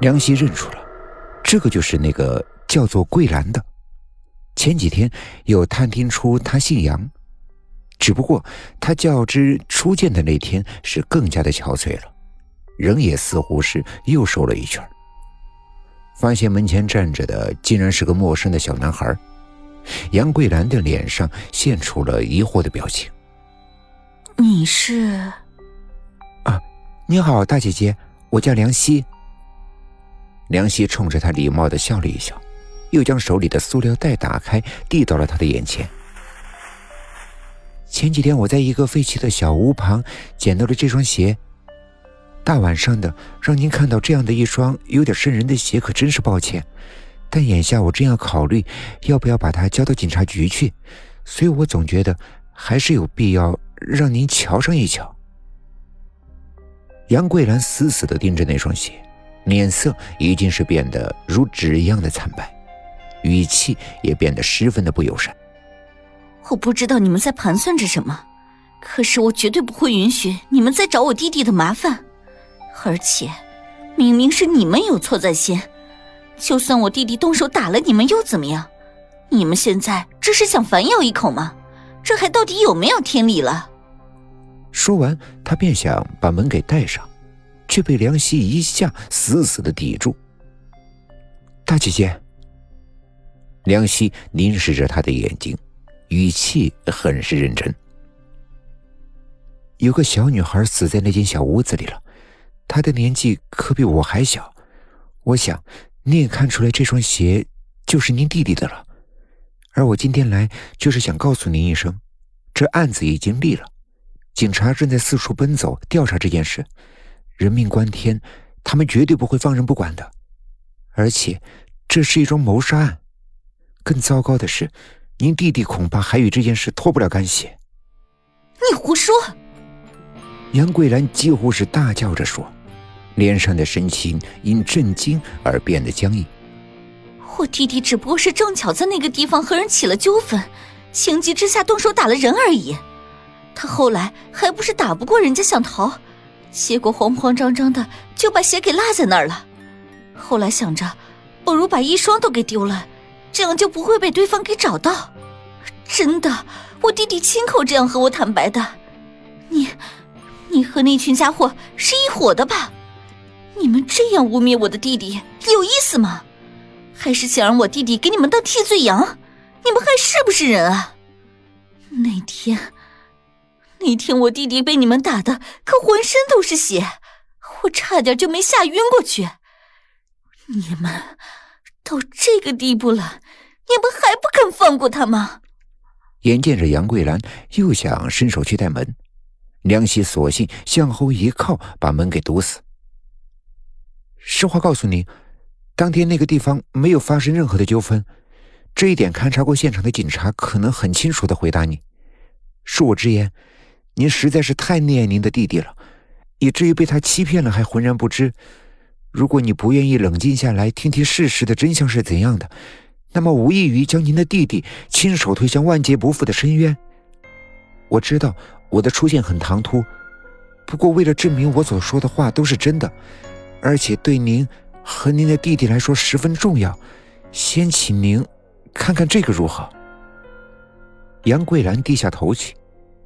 梁希认出了，这个就是那个叫做桂兰的。前几天有探听出他姓杨，只不过他较之初见的那天是更加的憔悴了，人也似乎是又瘦了一圈。发现门前站着的竟然是个陌生的小男孩，杨桂兰的脸上现出了疑惑的表情。你是？啊，你好，大姐姐，我叫梁希。梁希冲着他礼貌的笑了一笑。又将手里的塑料袋打开，递到了他的眼前。前几天我在一个废弃的小屋旁捡到了这双鞋。大晚上的，让您看到这样的一双有点渗人的鞋，可真是抱歉。但眼下我正要考虑要不要把它交到警察局去，所以我总觉得还是有必要让您瞧上一瞧。杨桂兰死死的盯着那双鞋，脸色已经是变得如纸一样的惨白。语气也变得十分的不友善。我不知道你们在盘算着什么，可是我绝对不会允许你们再找我弟弟的麻烦。而且，明明是你们有错在先，就算我弟弟动手打了你们又怎么样？你们现在这是想反咬一口吗？这还到底有没有天理了？说完，他便想把门给带上，却被梁希一下死死的抵住。大姐姐。梁希凝视着他的眼睛，语气很是认真。有个小女孩死在那间小屋子里了，她的年纪可比我还小。我想你也看出来，这双鞋就是您弟弟的了。而我今天来就是想告诉您一声，这案子已经立了，警察正在四处奔走调查这件事，人命关天，他们绝对不会放任不管的。而且，这是一桩谋杀案。更糟糕的是，您弟弟恐怕还与这件事脱不了干系。你胡说！杨桂兰几乎是大叫着说，脸上的神情因震惊而变得僵硬。我弟弟只不过是正巧在那个地方和人起了纠纷，情急之下动手打了人而已。他后来还不是打不过人家想逃，结果慌慌张张的就把鞋给落在那儿了。后来想着，不如把一双都给丢了。这样就不会被对方给找到。真的，我弟弟亲口这样和我坦白的。你，你和那群家伙是一伙的吧？你们这样污蔑我的弟弟，有意思吗？还是想让我弟弟给你们当替罪羊？你们还是不是人啊？那天，那天我弟弟被你们打的可浑身都是血，我差点就没吓晕过去。你们。到这个地步了，你们还不肯放过他吗？眼见着杨桂兰又想伸手去带门，梁希索性向后一靠，把门给堵死。实话告诉你，当天那个地方没有发生任何的纠纷，这一点勘察过现场的警察可能很清楚的回答你。恕我直言，您实在是太溺爱您的弟弟了，以至于被他欺骗了还浑然不知。如果你不愿意冷静下来听听事实的真相是怎样的，那么无异于将您的弟弟亲手推向万劫不复的深渊。我知道我的出现很唐突，不过为了证明我所说的话都是真的，而且对您和您的弟弟来说十分重要，先请您看看这个如何？杨桂兰低下头去，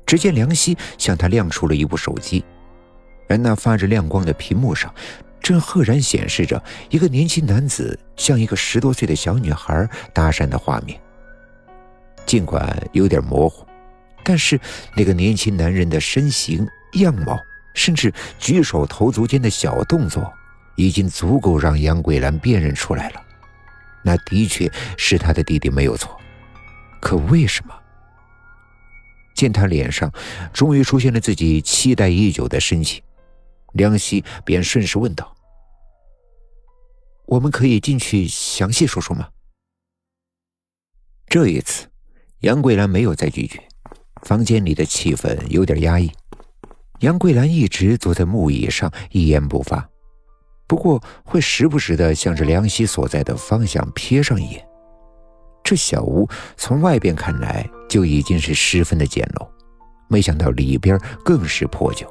只见梁希向他亮出了一部手机，而那发着亮光的屏幕上。正赫然显示着一个年轻男子向一个十多岁的小女孩搭讪的画面。尽管有点模糊，但是那个年轻男人的身形、样貌，甚至举手投足间的小动作，已经足够让杨桂兰辨认出来了。那的确是他的弟弟，没有错。可为什么？见他脸上终于出现了自己期待已久的神情，梁希便顺势问道。我们可以进去详细说说吗？这一次，杨桂兰没有再拒绝。房间里的气氛有点压抑，杨桂兰一直坐在木椅上，一言不发，不过会时不时的向着梁希所在的方向瞥上一眼。这小屋从外边看来就已经是十分的简陋，没想到里边更是破旧，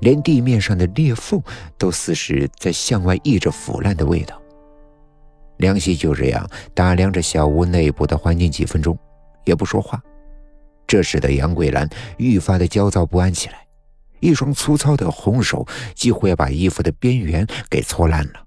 连地面上的裂缝都似是在向外溢着腐烂的味道。梁希就这样打量着小屋内部的环境几分钟，也不说话。这使得杨桂兰愈发的焦躁不安起来，一双粗糙的红手几乎要把衣服的边缘给搓烂了。